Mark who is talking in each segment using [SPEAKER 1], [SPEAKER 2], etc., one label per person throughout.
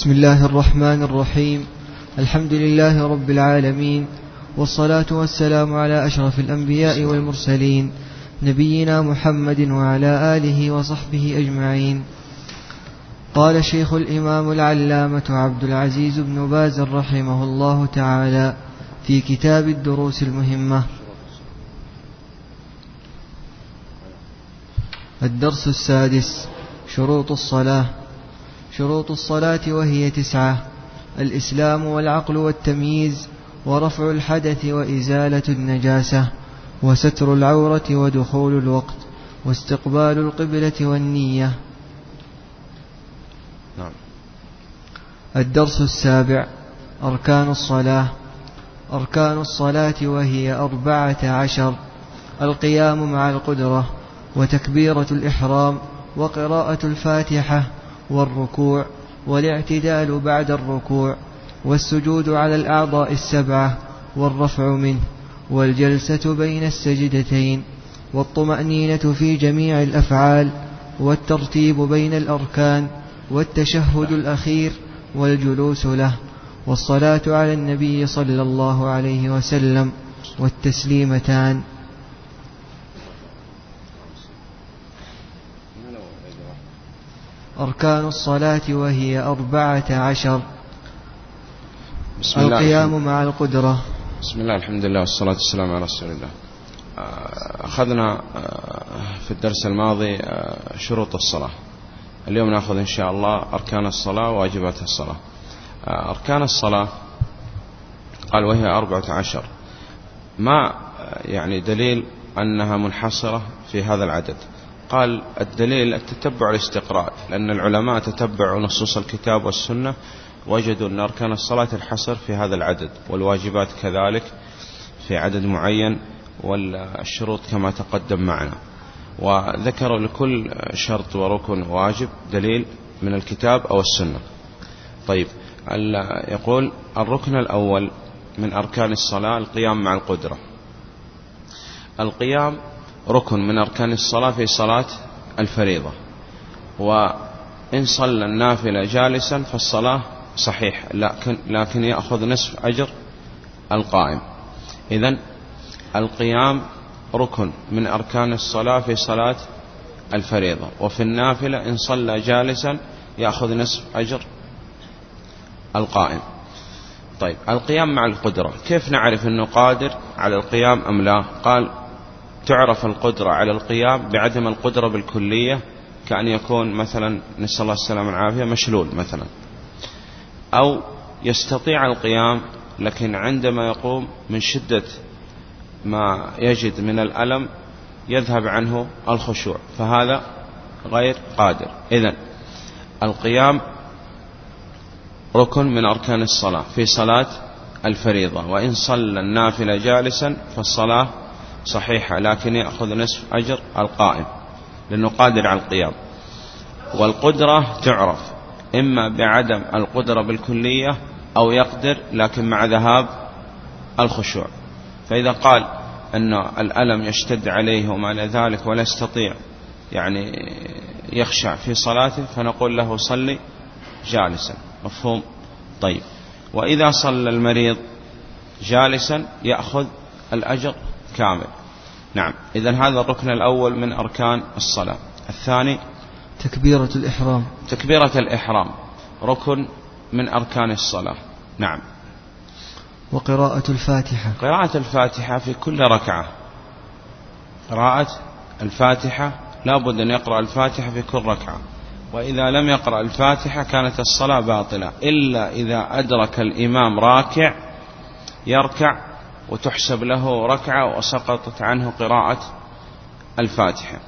[SPEAKER 1] بسم الله الرحمن الرحيم. الحمد لله رب العالمين والصلاة والسلام على أشرف الأنبياء والمرسلين نبينا محمد وعلى آله وصحبه أجمعين. قال شيخ الإمام العلامة عبد العزيز بن باز رحمه الله تعالى في كتاب الدروس المهمة. الدرس السادس شروط الصلاة. شروط الصلاة وهي تسعة الإسلام والعقل والتمييز ورفع الحدث وإزالة النجاسة وستر العورة ودخول الوقت واستقبال القبلة والنية.
[SPEAKER 2] نعم.
[SPEAKER 1] الدرس السابع أركان الصلاة. أركان الصلاة وهي أربعة عشر القيام مع القدرة وتكبيرة الإحرام وقراءة الفاتحة والركوع والاعتدال بعد الركوع والسجود على الأعضاء السبعة والرفع منه والجلسة بين السجدتين والطمأنينة في جميع الأفعال والترتيب بين الأركان والتشهد الأخير والجلوس له والصلاة على النبي صلى الله عليه وسلم والتسليمتان أركان الصلاة وهي أربعة عشر.
[SPEAKER 2] بسم الله
[SPEAKER 1] القيام مع القدرة.
[SPEAKER 2] بسم الله الحمد لله والصلاة والسلام على رسول الله. آه، أخذنا آه، في الدرس الماضي آه، شروط الصلاة. اليوم نأخذ إن شاء الله أركان الصلاة وواجبات الصلاة. أركان الصلاة قال وهي أربعة عشر. ما يعني دليل أنها منحصرة في هذا العدد؟ قال الدليل التتبع الاستقراء لأن العلماء تتبعوا نصوص الكتاب والسنة وجدوا أن أركان الصلاة الحصر في هذا العدد والواجبات كذلك في عدد معين والشروط كما تقدم معنا. وذكروا لكل شرط وركن واجب دليل من الكتاب أو السنة. طيب يقول الركن الأول من أركان الصلاة القيام مع القدرة. القيام ركن من أركان الصلاة في صلاة الفريضة. وإن صلى النافلة جالسا فالصلاة صحيح لكن, لكن يأخذ نصف أجر القائم. إذن القيام ركن من أركان الصلاة في صلاة الفريضة. وفي النافلة إن صلى جالسا يأخذ نصف أجر القائم. طيب القيام مع القدرة. كيف نعرف أنه قادر على القيام أم لا؟ قال تعرف القدرة على القيام بعدم القدرة بالكلية كأن يكون مثلا نسأل الله السلامة والعافية مشلول مثلا. أو يستطيع القيام لكن عندما يقوم من شدة ما يجد من الألم يذهب عنه الخشوع. فهذا غير قادر. إذن القيام ركن من أركان الصلاة. في صلاة الفريضة. وإن صلى النافلة جالسا فالصلاة صحيحة لكن يأخذ نصف أجر القائم لأنه قادر على القيام. والقدرة تعرف إما بعدم القدرة بالكلية أو يقدر لكن مع ذهاب الخشوع. فإذا قال أن الألم يشتد عليه وما ذلك ولا يستطيع يعني يخشع في صلاته فنقول له صلي جالسا. مفهوم؟ طيب. وإذا صلى المريض جالسا يأخذ الأجر كامل. نعم. إذا هذا الركن الأول من أركان الصلاة. الثاني
[SPEAKER 1] تكبيرة الإحرام.
[SPEAKER 2] تكبيرة الإحرام. ركن من أركان الصلاة. نعم.
[SPEAKER 1] وقراءة الفاتحة.
[SPEAKER 2] قراءة الفاتحة في كل ركعة. قراءة الفاتحة. لا بد أن يقرأ الفاتحة في كل ركعة. وإذا لم يقرأ الفاتحة كانت الصلاة باطلة. إلا إذا أدرك الإمام راكع يركع وتحسب له ركعة وسقطت عنه قراءة الفاتحة.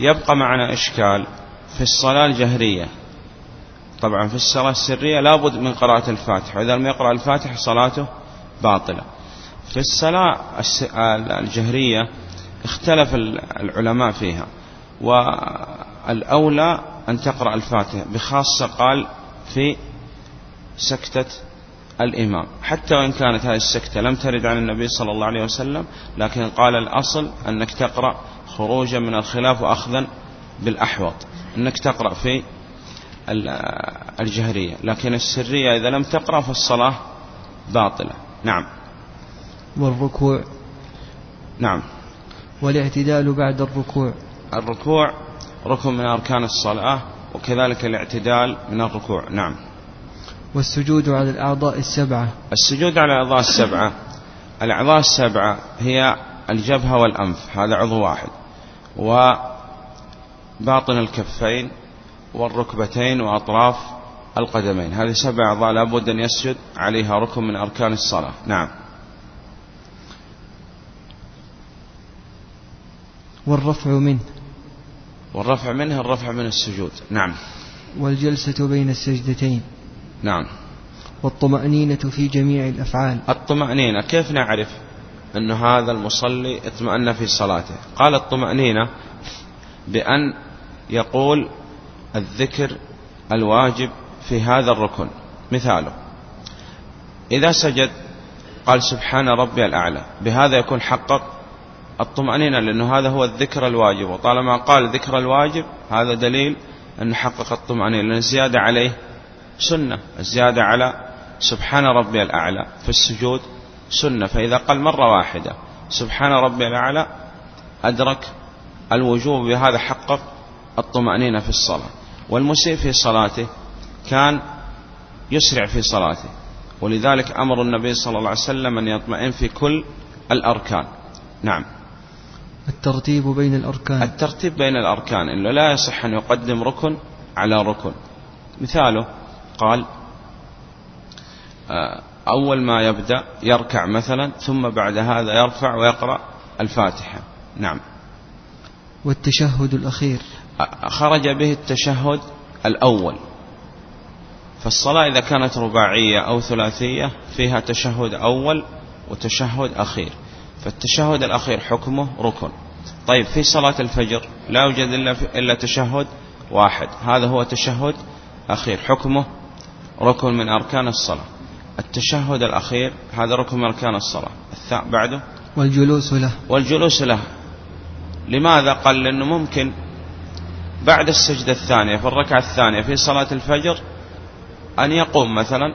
[SPEAKER 2] يبقى معنا إشكال في الصلاة الجهرية. طبعا في الصلاة السرية لابد من قراءة الفاتحة. وإذا لم يقرأ الفاتحة صلاته باطلة. في الصلاة الجهرية اختلف العلماء فيها. والأولى أن تقرأ الفاتحة. بخاصة قال في سكتة الإمام. حتى وإن كانت هذه السكتة لم ترد عن النبي صلى الله عليه وسلم لكن قال الأصل أنك تقرأ خروجا من الخلاف وأخذا بالأحوط. أنك تقرأ في الجهرية. لكن السرية إذا لم تقرأ فالصلاة باطلة. نعم.
[SPEAKER 1] والركوع.
[SPEAKER 2] نعم.
[SPEAKER 1] والاعتدال بعد الركوع.
[SPEAKER 2] الركوع ركن من أركان الصلاة وكذلك الاعتدال من الركوع. نعم.
[SPEAKER 1] والسجود على الأعضاء السبعة.
[SPEAKER 2] السجود على الأعضاء السبعة. الأعضاء السبعة هي الجبهة والأنف هذا عضو واحد. وباطن الكفين والركبتين وأطراف القدمين. هذه سبع أعضاء لابد أن يسجد عليها ركن من أركان الصلاة. نعم.
[SPEAKER 1] والرفع منه.
[SPEAKER 2] والرفع منه الرفع من السجود. نعم.
[SPEAKER 1] والجلسة بين السجدتين.
[SPEAKER 2] نعم.
[SPEAKER 1] والطمأنينة في جميع الأفعال.
[SPEAKER 2] الطمأنينة كيف نعرف أن هذا المصلي اطمأن في صلاته؟ قال الطمأنينة بأن يقول الذكر الواجب في هذا الركن. مثاله. إذا سجد قال سبحان ربي الأعلى. بهذا يكون حقق الطمأنينة لأنه هذا هو الذكر الواجب. وطالما قال ذكر الواجب هذا دليل أن حقق الطمأنينة لأن الزيادة عليه سنة الزيادة على سبحان ربي الأعلى في السجود سنة فإذا قال مرة واحدة سبحان ربي الأعلى أدرك الوجوب بهذا حقق الطمأنينة في الصلاة. والمسيء في صلاته كان يسرع في صلاته ولذلك أمر النبي صلى الله عليه وسلم أن يطمئن في كل الأركان. نعم.
[SPEAKER 1] الترتيب بين الأركان.
[SPEAKER 2] الترتيب بين الأركان إلا لا يصح أن يقدم ركن على ركن. مثاله قال آه، أول ما يبدأ يركع مثلا ثم بعد هذا يرفع ويقرأ الفاتحة. نعم.
[SPEAKER 1] والتشهد الأخير.
[SPEAKER 2] خرج به التشهد الأول. فالصلاة إذا كانت رباعية أو ثلاثية فيها تشهد أول وتشهد أخير. فالتشهد الأخير حكمه ركن. طيب في صلاة الفجر لا يوجد إلا, إلا تشهد واحد. هذا هو تشهد أخير. حكمه ركن من أركان الصلاة. التشهد الأخير هذا ركن من أركان الصلاة. بعده.
[SPEAKER 1] والجلوس له.
[SPEAKER 2] والجلوس له. لماذا قال؟ لأنه ممكن بعد السجدة الثانية في الركعة الثانية في صلاة الفجر أن يقوم مثلا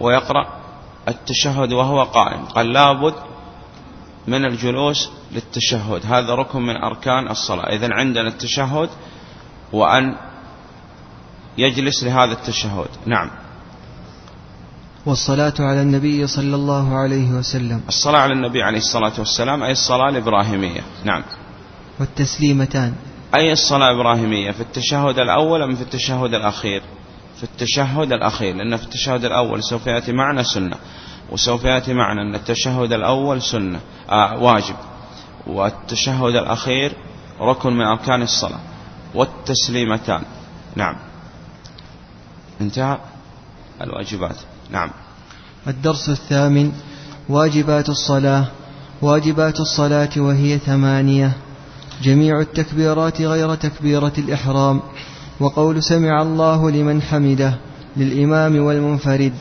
[SPEAKER 2] ويقرأ التشهد وهو قائم. قال لابد من الجلوس للتشهد. هذا ركن من أركان الصلاة. إذا عندنا التشهد وأن يجلس لهذا التشهد. نعم.
[SPEAKER 1] والصلاة على النبي صلى الله عليه وسلم.
[SPEAKER 2] الصلاة على النبي عليه الصلاة والسلام أي الصلاة الإبراهيمية. نعم.
[SPEAKER 1] والتسليمتان.
[SPEAKER 2] أي الصلاة الإبراهيمية؟ في التشهد الأول أم في التشهد الأخير؟ في التشهد الأخير لأن في التشهد الأول سوف يأتي معنا سنة. وسوف يأتي معنا أن التشهد الأول سنة. آه واجب. والتشهد الأخير ركن من أركان الصلاة. والتسليمتان. نعم. انتهى الواجبات. نعم.
[SPEAKER 1] الدرس الثامن واجبات الصلاة. واجبات الصلاة وهي ثمانية. جميع التكبيرات غير تكبيرة الإحرام. وقول سمع الله لمن حمده للإمام والمنفرد.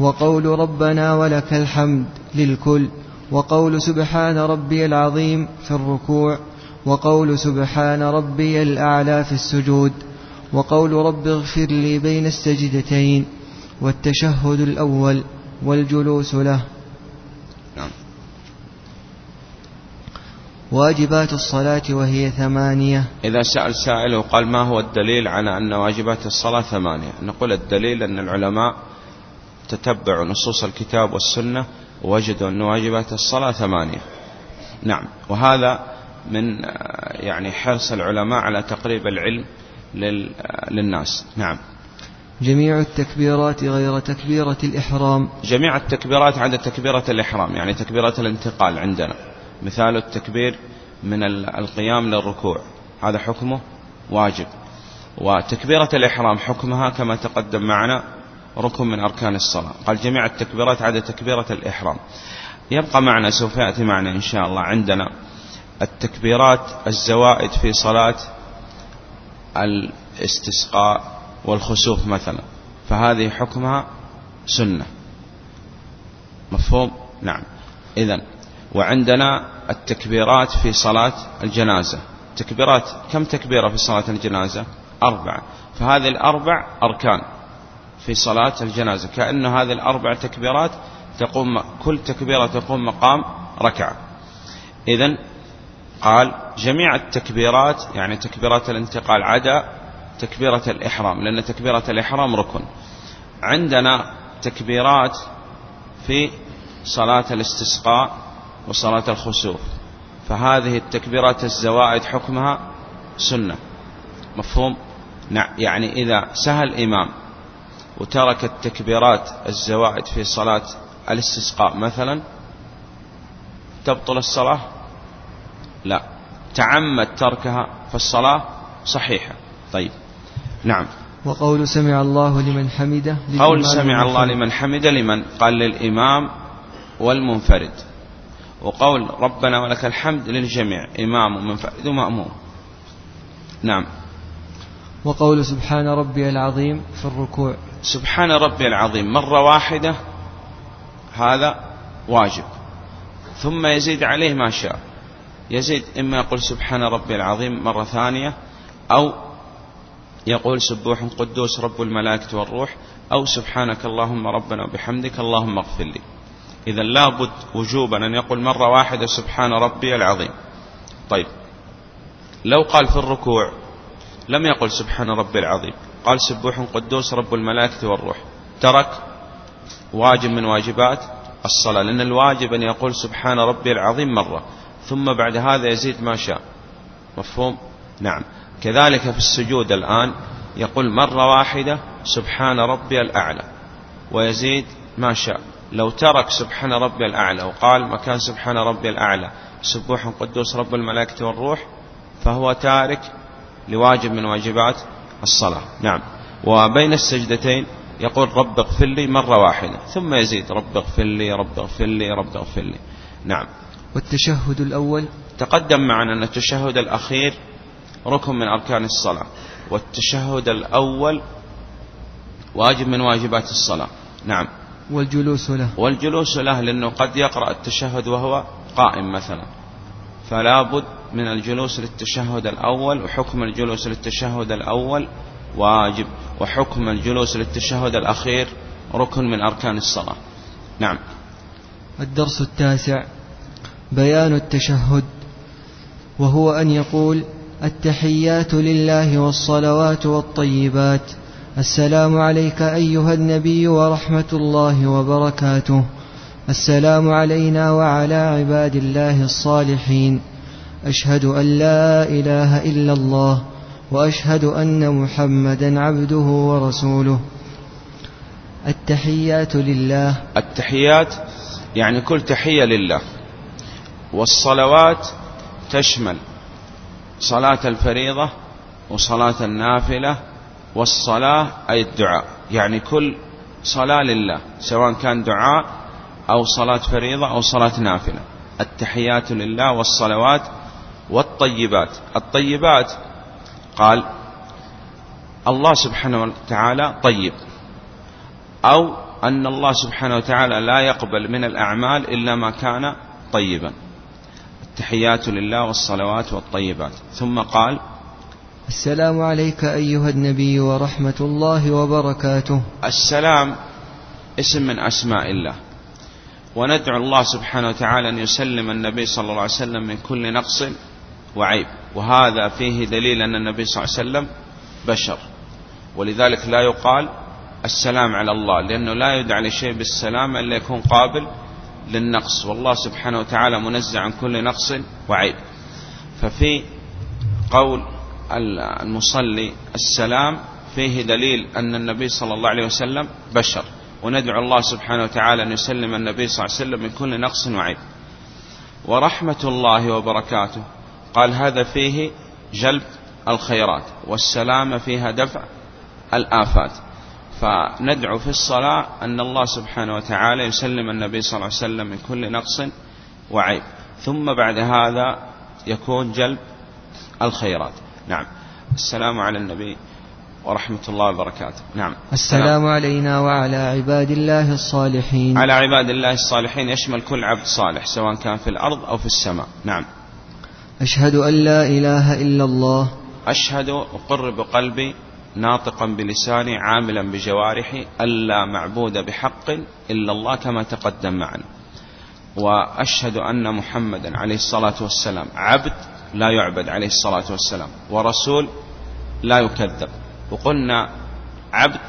[SPEAKER 1] وقول ربنا ولك الحمد للكل. وقول سبحان ربي العظيم في الركوع. وقول سبحان ربي الأعلى في السجود. وقول رب اغفر لي بين السجدتين والتشهد الأول والجلوس له. نعم. واجبات الصلاة وهي ثمانية.
[SPEAKER 2] إذا سأل سائل وقال ما هو الدليل على أن واجبات الصلاة ثمانية؟ نقول الدليل أن العلماء تتبعوا نصوص الكتاب والسنة ووجدوا أن واجبات الصلاة ثمانية. نعم. وهذا من يعني حرص العلماء على تقريب العلم للناس. نعم.
[SPEAKER 1] جميع التكبيرات غير تكبيرة الإحرام.
[SPEAKER 2] جميع التكبيرات عدا تكبيرة الإحرام يعني تكبيرة الانتقال عندنا. مثال التكبير من القيام للركوع. هذا حكمه؟ واجب. وتكبيرة الإحرام حكمها كما تقدم معنا ركن من أركان الصلاة. قال جميع التكبيرات عدا تكبيرة الإحرام. يبقى معنا سوف يأتي معنا إن شاء الله عندنا التكبيرات الزوائد في صلاة الاستسقاء والخسوف مثلا فهذه حكمها سنة. مفهوم؟ نعم. إذا وعندنا التكبيرات في صلاة الجنازة. تكبيرات كم تكبيرة في صلاة الجنازة؟ أربعة فهذه الأربع أركان في صلاة الجنازة. كأن هذه الأربع تكبيرات تقوم كل تكبيرة تقوم مقام ركعة. إذا قال جميع التكبيرات يعني تكبيرات الانتقال عدا تكبيرة الإحرام لأن تكبيرة الإحرام ركن. عندنا تكبيرات في صلاة الاستسقاء وصلاة الخسوف فهذه التكبيرات الزوائد حكمها سنة. مفهوم؟ نعم. يعني إذا سهى الإمام وترك التكبيرات الزوائد في صلاة الاستسقاء مثلا تبطل الصلاة؟ لا. تعمد تركها فالصلاة صحيحة. طيب. نعم.
[SPEAKER 1] وقول سمع الله لمن حمده
[SPEAKER 2] قول سمع الله لمن حمده لمن قال للإمام والمنفرد. وقول ربنا ولك الحمد للجميع إمام ومنفرد ومأموم. نعم.
[SPEAKER 1] وقول سبحان ربي العظيم في الركوع.
[SPEAKER 2] سبحان ربي العظيم. مرة واحدة هذا واجب. ثم يزيد عليه ما شاء. يزيد إما يقول سبحان ربي العظيم مرة ثانية أو يقول سبوح قدوس رب الملائكة والروح أو سبحانك اللهم ربنا وبحمدك اللهم اغفر لي. إذا لابد وجوبا أن يقول مرة واحدة سبحان ربي العظيم. طيب. لو قال في الركوع لم يقل سبحان ربي العظيم قال سبوح قدوس رب الملائكة والروح. ترك واجب من واجبات الصلاة لأن الواجب أن يقول سبحان ربي العظيم مرة. ثم بعد هذا يزيد ما شاء. مفهوم؟ نعم. كذلك في السجود الآن يقول مرة واحدة سبحان ربي الأعلى ويزيد ما شاء. لو ترك سبحان ربي الأعلى وقال مكان سبحان ربي الأعلى سبوح قدوس رب الملائكة والروح فهو تارك لواجب من واجبات الصلاة. نعم. وبين السجدتين يقول رب اغفر لي مرة واحدة ثم يزيد رب اغفر لي رب اغفر لي رب اغفر لي. نعم.
[SPEAKER 1] والتشهد الأول.
[SPEAKER 2] تقدم معنا أن التشهد الأخير ركن من أركان الصلاة والتشهد الأول واجب من واجبات الصلاة. نعم.
[SPEAKER 1] والجلوس له.
[SPEAKER 2] والجلوس له لأنه قد يقرأ التشهد وهو قائم مثلا. فلا بد من الجلوس للتشهد الأول وحكم الجلوس للتشهد الأول واجب وحكم الجلوس للتشهد الأخير ركن من أركان الصلاة. نعم.
[SPEAKER 1] الدرس التاسع. بيان التشهد وهو أن يقول التحيات لله والصلوات والطيبات السلام عليك أيها النبي ورحمة الله وبركاته السلام علينا وعلى عباد الله الصالحين أشهد أن لا إله إلا الله وأشهد أن محمدا عبده ورسوله. التحيات لله.
[SPEAKER 2] التحيات يعني كل تحية لله. والصلوات تشمل صلاة الفريضة وصلاة النافلة والصلاة أي الدعاء. يعني كل صلاة لله سواء كان دعاء أو صلاة فريضة أو صلاة نافلة. التحيات لله والصلوات والطيبات. الطيبات قال الله سبحانه وتعالى طيب أو أن الله سبحانه وتعالى لا يقبل من الأعمال إلا ما كان طيبا. التحيات لله والصلوات والطيبات. ثم قال
[SPEAKER 1] السلام عليك أيها النبي ورحمة الله وبركاته.
[SPEAKER 2] السلام اسم من أسماء الله. وندعو الله سبحانه وتعالى أن يسلم النبي صلى الله عليه وسلم من كل نقص وعيب. وهذا فيه دليل أن النبي صلى الله عليه وسلم بشر. ولذلك لا يقال السلام على الله لأنه لا يدعى لشيء بالسلام إلا يكون قابل للنقص. والله سبحانه وتعالى منزع عن كل نقص وعيب. ففي قول المصلي السلام فيه دليل أن النبي صلى الله عليه وسلم بشر. وندعو الله سبحانه وتعالى أن يسلم النبي صلى الله عليه وسلم من كل نقص وعيب. ورحمة الله وبركاته. قال هذا فيه جلب الخيرات والسلامة فيها دفع الآفات. فندعو في الصلاة أن الله سبحانه وتعالى يسلم النبي صلى الله عليه وسلم من كل نقص وعيب. ثم بعد هذا يكون جلب الخيرات. نعم. السلام على النبي ورحمة الله وبركاته. نعم.
[SPEAKER 1] السلام. علينا وعلى عباد الله الصالحين.
[SPEAKER 2] على عباد الله الصالحين يشمل كل عبد صالح سواء كان في الأرض أو في السماء. نعم.
[SPEAKER 1] أشهد أن لا إله إلا الله.
[SPEAKER 2] أشهد أقر بقلبي ناطقا بلساني عاملا بجوارحي ألا معبود بحق إلا الله كما تقدم معنا. وأشهد أن محمدا عليه الصلاة والسلام عبد لا يعبد عليه الصلاة والسلام ورسول لا يكذب. وقلنا عبد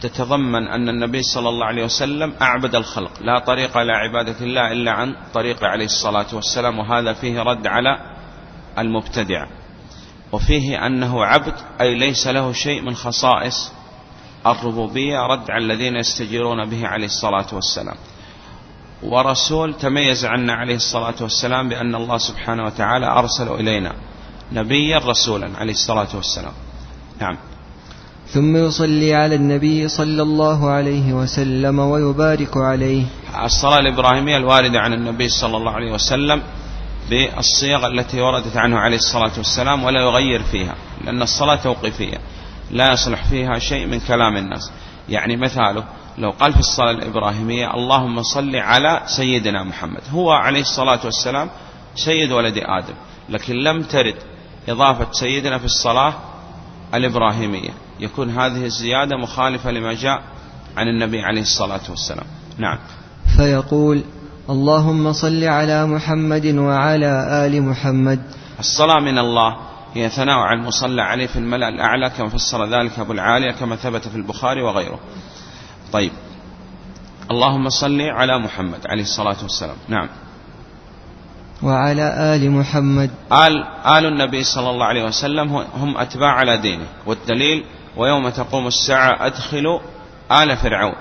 [SPEAKER 2] تتضمن أن النبي صلى الله عليه وسلم أعبد الخلق لا طريق إلى عبادة الله إلا عن طريق عليه الصلاة والسلام وهذا فيه رد على المبتدع. وفيه أنه عبد أي ليس له شيء من خصائص الربوبية رد على الذين يستجيرون به عليه الصلاة والسلام. ورسول تميز عنا عليه الصلاة والسلام بأن الله سبحانه وتعالى أرسل إلينا نبيا رسولا عليه الصلاة والسلام. نعم.
[SPEAKER 1] ثم يصلي على النبي صلى الله عليه وسلم ويبارك عليه.
[SPEAKER 2] الصلاة الإبراهيمية الواردة عن النبي صلى الله عليه وسلم بالصيغ التي وردت عنه عليه الصلاة والسلام ولا يغير فيها لأن الصلاة توقيفية لا يصلح فيها شيء من كلام الناس. يعني مثاله لو قال في الصلاة الإبراهيمية اللهم صل على سيدنا محمد. هو عليه الصلاة والسلام سيد ولد آدم لكن لم ترد إضافة سيدنا في الصلاة الإبراهيمية. يكون هذه الزيادة مخالفة لما جاء عن النبي عليه الصلاة والسلام. نعم.
[SPEAKER 1] فيقول اللهم صل على محمد وعلى آل محمد.
[SPEAKER 2] الصلاة من الله. هي ثناء على المصلى عليه في الملأ الأعلى كما فسر ذلك أبو العالية كما ثبت في البخاري وغيره. طيب. اللهم صل على محمد عليه الصلاة والسلام. نعم.
[SPEAKER 1] وعلى آل محمد.
[SPEAKER 2] آل, آل النبي صلى الله عليه وسلم هم أتباع على دينه. والدليل ويوم تقوم الساعة أدخلوا آل فرعون.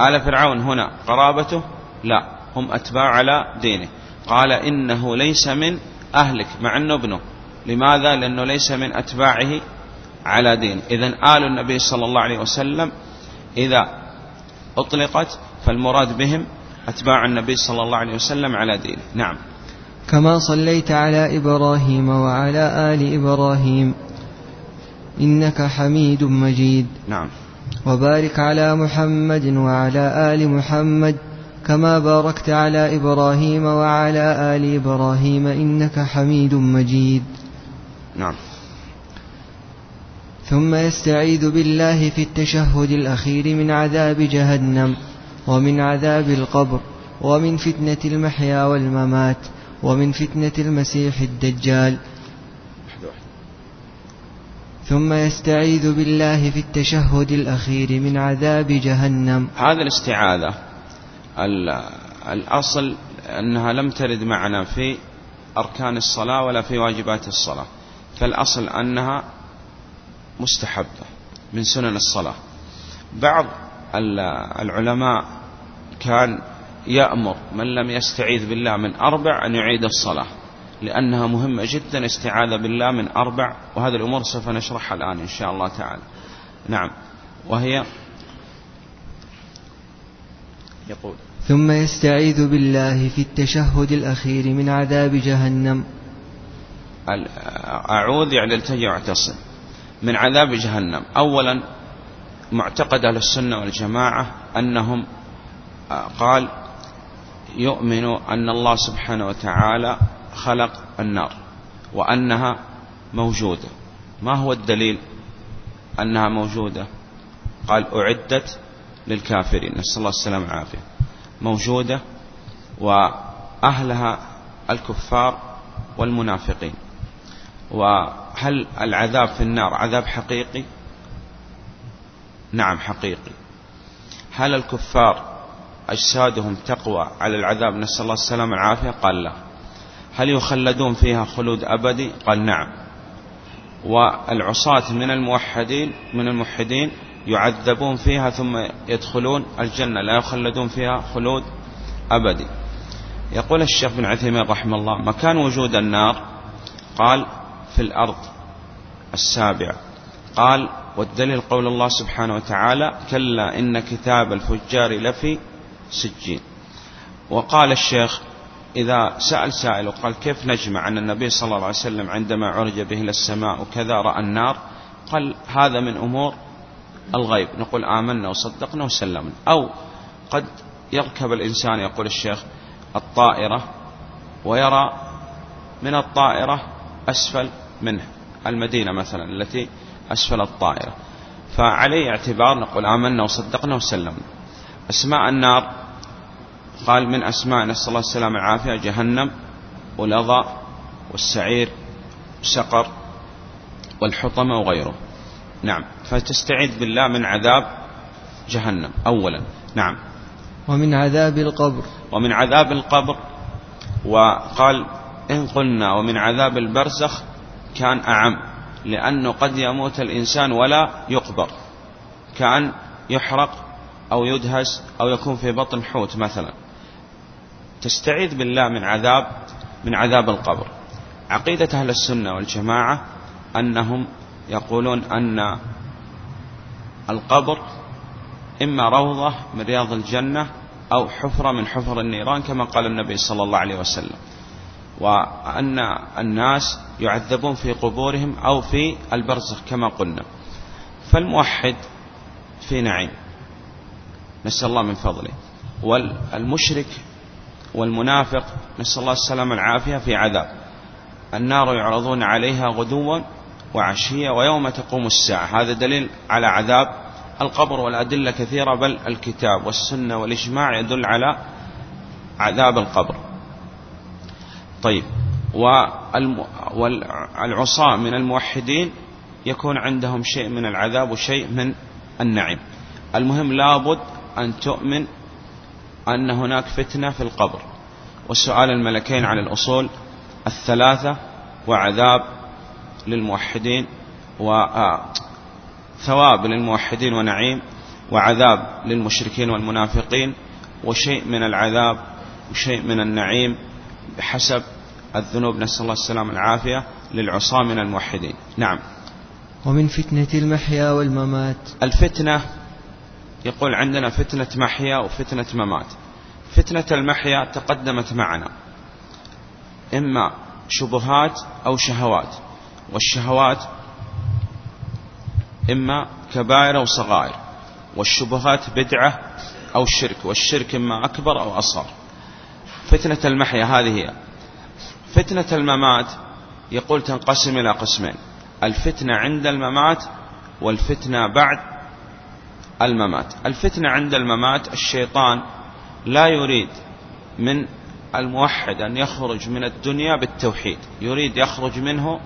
[SPEAKER 2] آل فرعون هنا قرابته لا هم أتباع على دينه. قال إنه ليس من أهلك مع أنه ابنه. لماذا؟ لأنه ليس من أتباعه على دين. إذا آل النبي صلى الله عليه وسلم إذا أطلقت فالمراد بهم أتباع النبي صلى الله عليه وسلم على دينه. نعم.
[SPEAKER 1] كما صليت على إبراهيم وعلى آل إبراهيم إنك حميد مجيد.
[SPEAKER 2] نعم.
[SPEAKER 1] وبارك على محمد وعلى آل محمد كما باركت على إبراهيم وعلى آل إبراهيم إنك حميد مجيد.
[SPEAKER 2] نعم.
[SPEAKER 1] ثم يستعيذ بالله في التشهد الأخير من عذاب جهنم ومن عذاب القبر ومن فتنة المحيا والممات ومن فتنة المسيح الدجال. ثم يستعيذ بالله في التشهد الأخير من عذاب جهنم.
[SPEAKER 2] هذا الاستعاذة الأصل أنها لم ترد معنا في أركان الصلاة ولا في واجبات الصلاة. فالأصل أنها مستحبة من سنن الصلاة. بعض العلماء كان يأمر من لم يستعيذ بالله من أربع أن يعيد الصلاة لأنها مهمة جدا استعاذة بالله من أربع وهذه الأمور سوف نشرحها الآن إن شاء الله تعالى. نعم. وهي؟
[SPEAKER 1] يقول. ثم يستعيذ بالله في التشهد الأخير من عذاب جهنم.
[SPEAKER 2] أعوذ يعني التجع واعتصم من عذاب جهنم. أولا معتقد أهل السنة والجماعة أنهم قال يؤمن أن الله سبحانه وتعالى خلق النار وأنها موجودة. ما هو الدليل أنها موجودة؟ قال أعدت للكافرين. نسأل الله السلامة والعافية. موجودة وأهلها الكفار والمنافقين. وهل العذاب في النار عذاب حقيقي؟ نعم حقيقي. هل الكفار أجسادهم تقوى على العذاب؟ نسأل الله السلامة والعافية. قال لا. هل يخلدون فيها خلود أبدي؟ قال نعم. والعصاة من الموحدين من الموحدين يعذبون فيها ثم يدخلون الجنة لا يخلدون فيها خلود أبدي. يقول الشيخ بن عثيمين رحمه الله مكان وجود النار قال في الأرض السابعة قال والدليل قول الله سبحانه وتعالى كلا إن كتاب الفجار لفي سجين وقال الشيخ إذا سأل سائل وقال كيف نجمع أن النبي صلى الله عليه وسلم عندما عرج به إلى السماء وكذا رأى النار؟ قال هذا من أمور الغيب نقول آمنا وصدقنا وسلمنا. أو قد يركب الإنسان يقول الشيخ الطائرة ويرى من الطائرة أسفل منه المدينة مثلا التي أسفل الطائرة. فعليه اعتبار نقول آمنا وصدقنا وسلمنا. أسماء النار قال من أسماء نسأل الله السلامة العافية جهنم ولظى والسعير وسقر والحطمة وغيره. نعم. فتستعيذ بالله من عذاب جهنم. أولا. نعم.
[SPEAKER 1] ومن عذاب القبر.
[SPEAKER 2] ومن عذاب القبر. وقال إن قلنا ومن عذاب البرزخ كان أعم لأنه قد يموت الإنسان ولا يقبر. كأن يحرق أو يدهس أو يكون في بطن حوت مثلا. تستعيذ بالله من عذاب من عذاب القبر. عقيدة أهل السنة والجماعة أنهم يقولون أن القبر إما روضة من رياض الجنة أو حفرة من حفر النيران كما قال النبي صلى الله عليه وسلم. وأن الناس يعذبون في قبورهم أو في البرزخ كما قلنا. فالموحد في نعيم. نسأل الله من فضله. والمشرك والمنافق نسأل الله السلامة العافية في عذاب. النار يعرضون عليها غدوا وعشية ويوم تقوم الساعة. هذا دليل على عذاب القبر والأدلة كثيرة بل الكتاب والسنة والإجماع يدل على عذاب القبر. طيب والعصاة من الموحدين يكون عندهم شيء من العذاب وشيء من النعيم. المهم لابد أن تؤمن أن هناك فتنة في القبر. وسؤال الملكين على الأصول الثلاثة وعذاب للموحدين وثواب للموحدين ونعيم وعذاب للمشركين والمنافقين وشيء من العذاب وشيء من النعيم بحسب الذنوب. نسأل الله السلامة العافية للعصاة من الموحدين. نعم.
[SPEAKER 1] ومن فتنة المحيا والممات.
[SPEAKER 2] الفتنة يقول عندنا فتنة محيا وفتنة ممات. فتنة المحيا تقدمت معنا إما شبهات أو شهوات. والشهوات إما كبائر أو صغائر والشبهات بدعة أو شرك والشرك إما أكبر أو أصغر. فتنة المحيا هذه هي. فتنة الممات يقول تنقسم إلى قسمين. الفتنة عند الممات والفتنة بعد الممات. الفتنة عند الممات الشيطان لا يريد من الموحد أن يخرج من الدنيا بالتوحيد يريد يخرج منه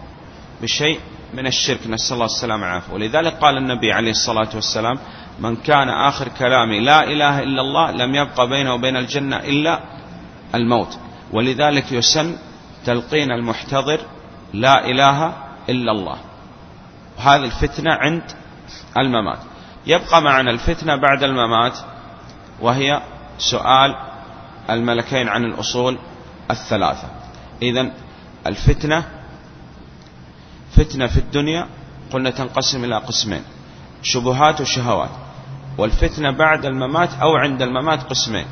[SPEAKER 2] بشيء من الشرك. نسأل الله السلامة والعافية. ولذلك قال النبي عليه الصلاة والسلام من كان آخر كلامي لا إله إلا الله لم يبقى بينه وبين الجنة إلا الموت. ولذلك يسن تلقين المحتضر لا إله إلا الله. هذه الفتنة عند الممات. يبقى معنا الفتنة بعد الممات وهي سؤال الملكين عن الأصول الثلاثة. إذا الفتنة فتنة في الدنيا قلنا تنقسم إلى قسمين شبهات وشهوات. والفتنة بعد الممات أو عند الممات قسمين.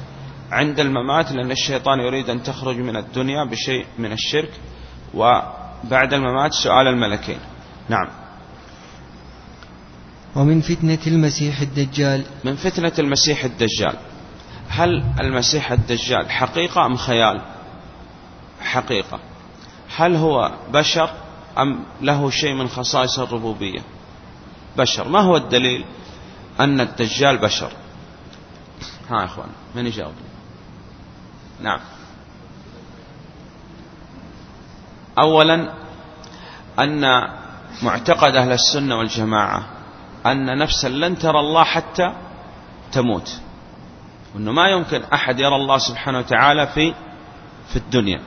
[SPEAKER 2] عند الممات لأن الشيطان يريد أن تخرج من الدنيا بشيء من الشرك وبعد الممات سؤال الملكين. نعم.
[SPEAKER 1] ومن فتنة المسيح الدجال.
[SPEAKER 2] من فتنة المسيح الدجال. هل المسيح الدجال حقيقة أم خيال؟ حقيقة. هل هو بشر؟ أم له شيء من خصائص الربوبية؟ بشر. ما هو الدليل أن الدجال بشر؟ ها يا أخوان من يجاوب؟ نعم. أولا أن معتقد أهل السنة والجماعة أن نفسا لن ترى الله حتى تموت وأنه ما يمكن أحد يرى الله سبحانه وتعالى في في الدنيا.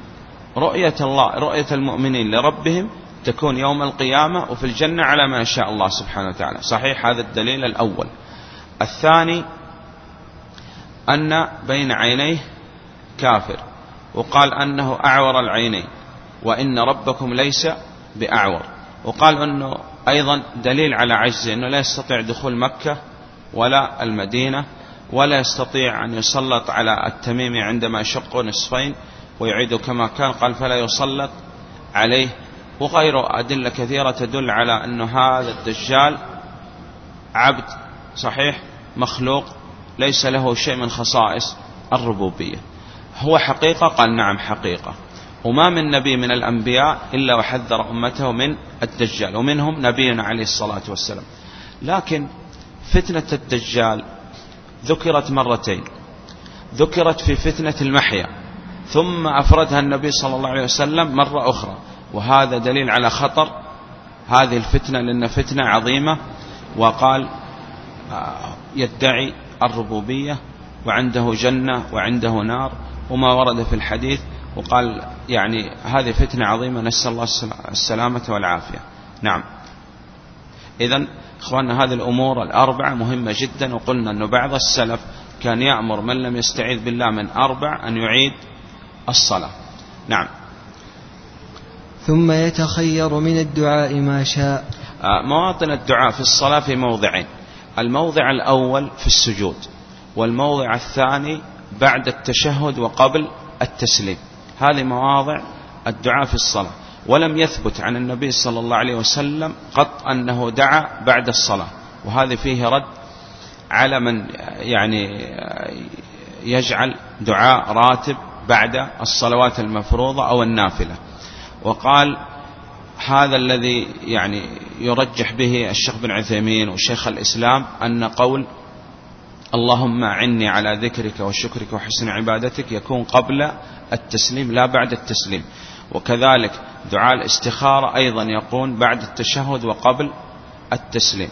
[SPEAKER 2] رؤية الله رؤية المؤمنين لربهم تكون يوم القيامة وفي الجنة على ما يشاء الله سبحانه وتعالى. صحيح هذا الدليل الأول. الثاني أن بين عينيه كافر وقال أنه أعور العينين وإن ربكم ليس بأعور. وقال أنه أيضا دليل على عجزه أنه لا يستطيع دخول مكة ولا المدينة ولا يستطيع أن يسلط على التميمي عندما يشق نصفين ويعيد كما كان. قال فلا يسلط عليه وغير أدلة كثيرة تدل على أن هذا الدجال عبد صحيح مخلوق ليس له شيء من خصائص الربوبية. هو حقيقة؟ قال نعم حقيقة. وما من نبي من الأنبياء إلا وحذر أمته من الدجال ومنهم نبينا عليه الصلاة والسلام. لكن فتنة الدجال ذكرت مرتين. ذكرت في فتنة المحيا ثم أفردها النبي صلى الله عليه وسلم مرة أخرى. وهذا دليل على خطر. هذه الفتنة لأن فتنة عظيمة. وقال آه، يدعي الربوبية وعنده جنة وعنده نار وما ورد في الحديث. وقال يعني هذه فتنة عظيمة نسأل الله السلامة والعافية. نعم. إذا إخواننا هذه الأمور الأربعة مهمة جدا. وقلنا أن بعض السلف كان يأمر من لم يستعيذ بالله من أربع أن يعيد الصلاة. نعم.
[SPEAKER 1] ثم يتخير من الدعاء ما شاء.
[SPEAKER 2] آه، مواطن الدعاء في الصلاة في موضعين. الموضع الأول في السجود والموضع الثاني بعد التشهد وقبل التسليم. هذه مواضع الدعاء في الصلاة. ولم يثبت عن النبي صلى الله عليه وسلم قط أنه دعا بعد الصلاة. وهذا فيه رد على من يعني يجعل دعاء راتب بعد الصلوات المفروضة أو النافلة. وقال هذا الذي يعني يرجح به الشيخ بن عثيمين وشيخ الإسلام أن قول اللهم عني على ذكرك وشكرك وحسن عبادتك يكون قبل التسليم لا بعد التسليم. وكذلك دعاء الاستخارة أيضا يكون بعد التشهد وقبل التسليم.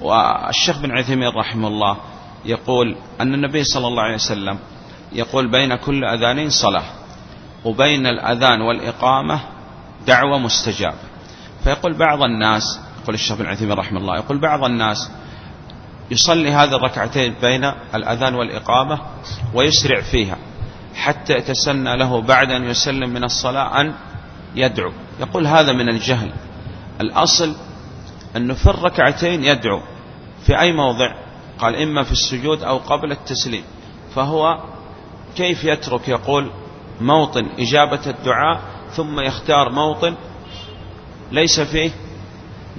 [SPEAKER 2] والشيخ بن عثيمين رحمه الله يقول أن النبي صلى الله عليه وسلم يقول بين كل أذانين صلاة وبين الأذان والإقامة دعوة مستجابة. فيقول بعض الناس يقول الشيخ بن عثيمين رحمه الله يقول بعض الناس يصلي هذه الركعتين بين الأذان والإقامة ويسرع فيها حتى يتسنى له بعد أن يسلم من الصلاة أن يدعو. يقول هذا من الجهل. الأصل أنه في الركعتين يدعو. في أي موضع؟ قال إما في السجود أو قبل التسليم. فهو كيف يترك؟ يقول موطن إجابة الدعاء ثم يختار موطن ليس فيه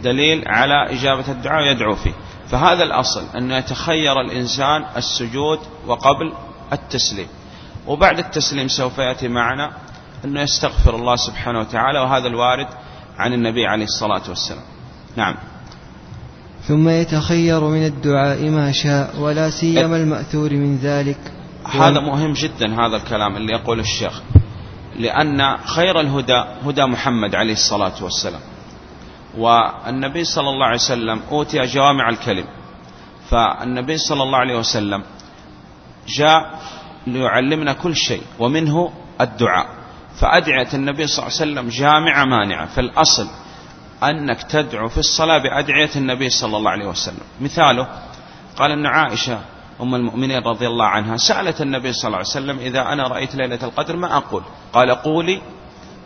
[SPEAKER 2] دليل على إجابة الدعاء يدعو فيه. فهذا الأصل أن يتخير الإنسان السجود وقبل التسليم. وبعد التسليم سوف يأتي معنا أنه يستغفر الله سبحانه وتعالى وهذا الوارد عن النبي عليه الصلاة والسلام. نعم.
[SPEAKER 1] ثم يتخير من الدعاء ما شاء ولا سيما المأثور من ذلك.
[SPEAKER 2] هذا مهم جدا هذا الكلام اللي يقول الشيخ. لأن خير الهدى هدى محمد عليه الصلاة والسلام. والنبي صلى الله عليه وسلم أوتي جوامع الكلم. فالنبي صلى الله عليه وسلم جاء ليعلمنا كل شيء ومنه الدعاء. فأدعية النبي صلى الله عليه وسلم جامعة مانعة. فالأصل أنك تدعو في الصلاة بأدعية النبي صلى الله عليه وسلم. مثاله قال أن عائشة أم المؤمنين رضي الله عنها سألت النبي صلى الله عليه وسلم إذا أنا رأيت ليلة القدر ما أقول؟ قال قولي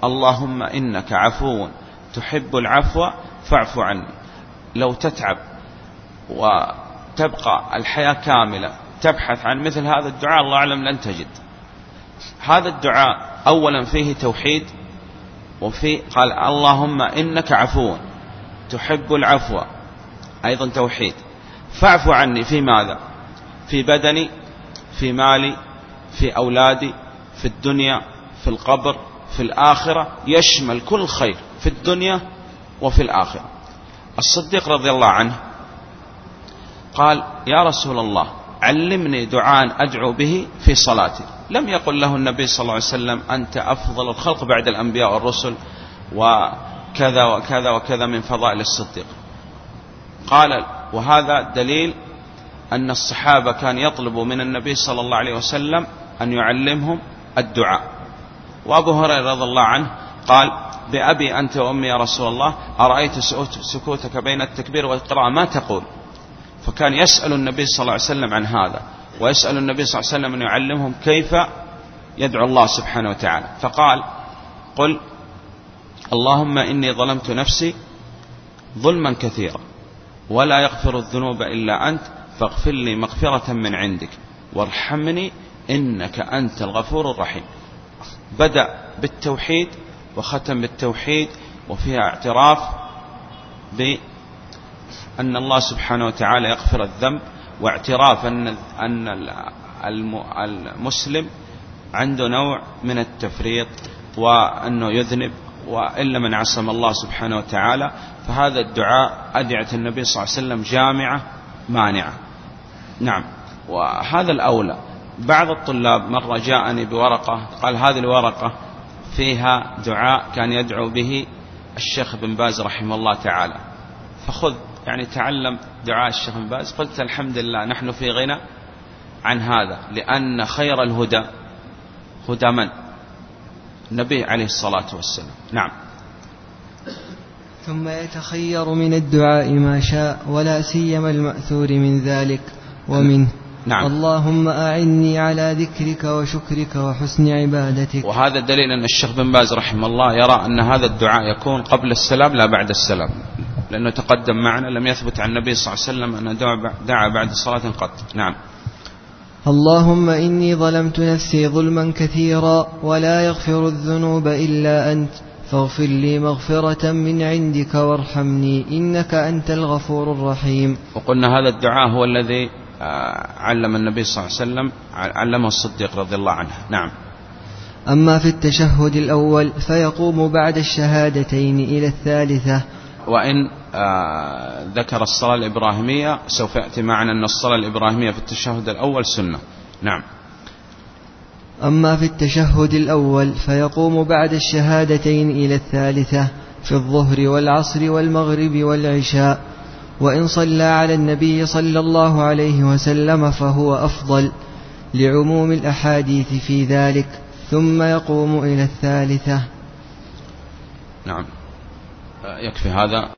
[SPEAKER 2] اللهم إنك عفو تحب العفو فاعف عني. لو تتعب وتبقى الحياة كاملة تبحث عن مثل هذا الدعاء الله أعلم لن تجد. هذا الدعاء أولا فيه توحيد وفي قال اللهم إنك عفو تحب العفو. أيضا توحيد. فاعف عني في ماذا؟ في بدني في مالي في أولادي في الدنيا في القبر في الآخرة يشمل كل خير في الدنيا وفي الآخرة. الصديق رضي الله عنه قال يا رسول الله علمني دعاء أدعو به في صلاتي. لم يقل له النبي صلى الله عليه وسلم أنت أفضل الخلق بعد الأنبياء والرسل وكذا وكذا وكذا من فضائل الصديق. قال وهذا دليل أن الصحابة كان يطلبوا من النبي صلى الله عليه وسلم أن يعلمهم الدعاء. وأبو هريرة رضي الله عنه قال بأبي أنت وأمي يا رسول الله أرأيت سكوتك بين التكبير والقراءة؟ ما تقول. فكان يسأل النبي صلى الله عليه وسلم عن هذا ويسأل النبي صلى الله عليه وسلم أن يعلمهم كيف يدعو الله سبحانه وتعالى. فقال قل اللهم إني ظلمت نفسي ظلما كثيرا ولا يغفر الذنوب إلا أنت فاغفر لي مغفرة من عندك. وارحمني إنك أنت الغفور الرحيم. بدأ بالتوحيد وختم بالتوحيد وفيها اعتراف بأن الله سبحانه وتعالى يغفر الذنب واعتراف أن أن المسلم عنده نوع من التفريط وأنه يذنب وإلا من عصم الله سبحانه وتعالى. فهذا الدعاء أدعة النبي صلى الله عليه وسلم جامعة مانعة. نعم. وهذا الأولى. بعض الطلاب مرة جاءني بورقة قال هذه الورقة فيها دعاء كان يدعو به الشيخ بن باز رحمه الله تعالى. فخذ يعني تعلم دعاء الشيخ بن باز. قلت الحمد لله نحن في غنى عن هذا لأن خير الهدى هدى من؟ النبي عليه الصلاة والسلام. نعم.
[SPEAKER 1] ثم يتخير من الدعاء ما شاء ولا سيما المأثور من ذلك ومنه
[SPEAKER 2] نعم.
[SPEAKER 1] اللهم أعني على ذكرك وشكرك وحسن عبادتك.
[SPEAKER 2] وهذا دليل أن الشيخ بن باز رحمه الله يرى أن هذا الدعاء يكون قبل السلام لا بعد السلام لأنه تقدم معنا لم يثبت عن النبي صلى الله عليه وسلم أنه دعا بعد صلاة قط. نعم.
[SPEAKER 1] اللهم إني ظلمت نفسي ظلما كثيرا ولا يغفر الذنوب إلا أنت. فاغفر لي مغفرة من عندك وارحمني إنك أنت الغفور الرحيم.
[SPEAKER 2] وقلنا هذا الدعاء هو الذي آه، علم النبي صلى الله عليه وسلم علمه الصديق رضي الله عنه. نعم.
[SPEAKER 1] أما في التشهد الأول فيقوم بعد الشهادتين إلى الثالثة.
[SPEAKER 2] وإن آه، ذكر الصلاة الإبراهيمية سوف يأتي معنا أن الصلاة الإبراهيمية في التشهد الأول سنة. نعم.
[SPEAKER 1] أما في التشهد الأول فيقوم بعد الشهادتين إلى الثالثة في الظهر والعصر والمغرب والعشاء وإن صلى على النبي صلى الله عليه وسلم فهو أفضل لعموم الأحاديث في ذلك ثم يقوم إلى الثالثة.
[SPEAKER 2] نعم. يكفي هذا.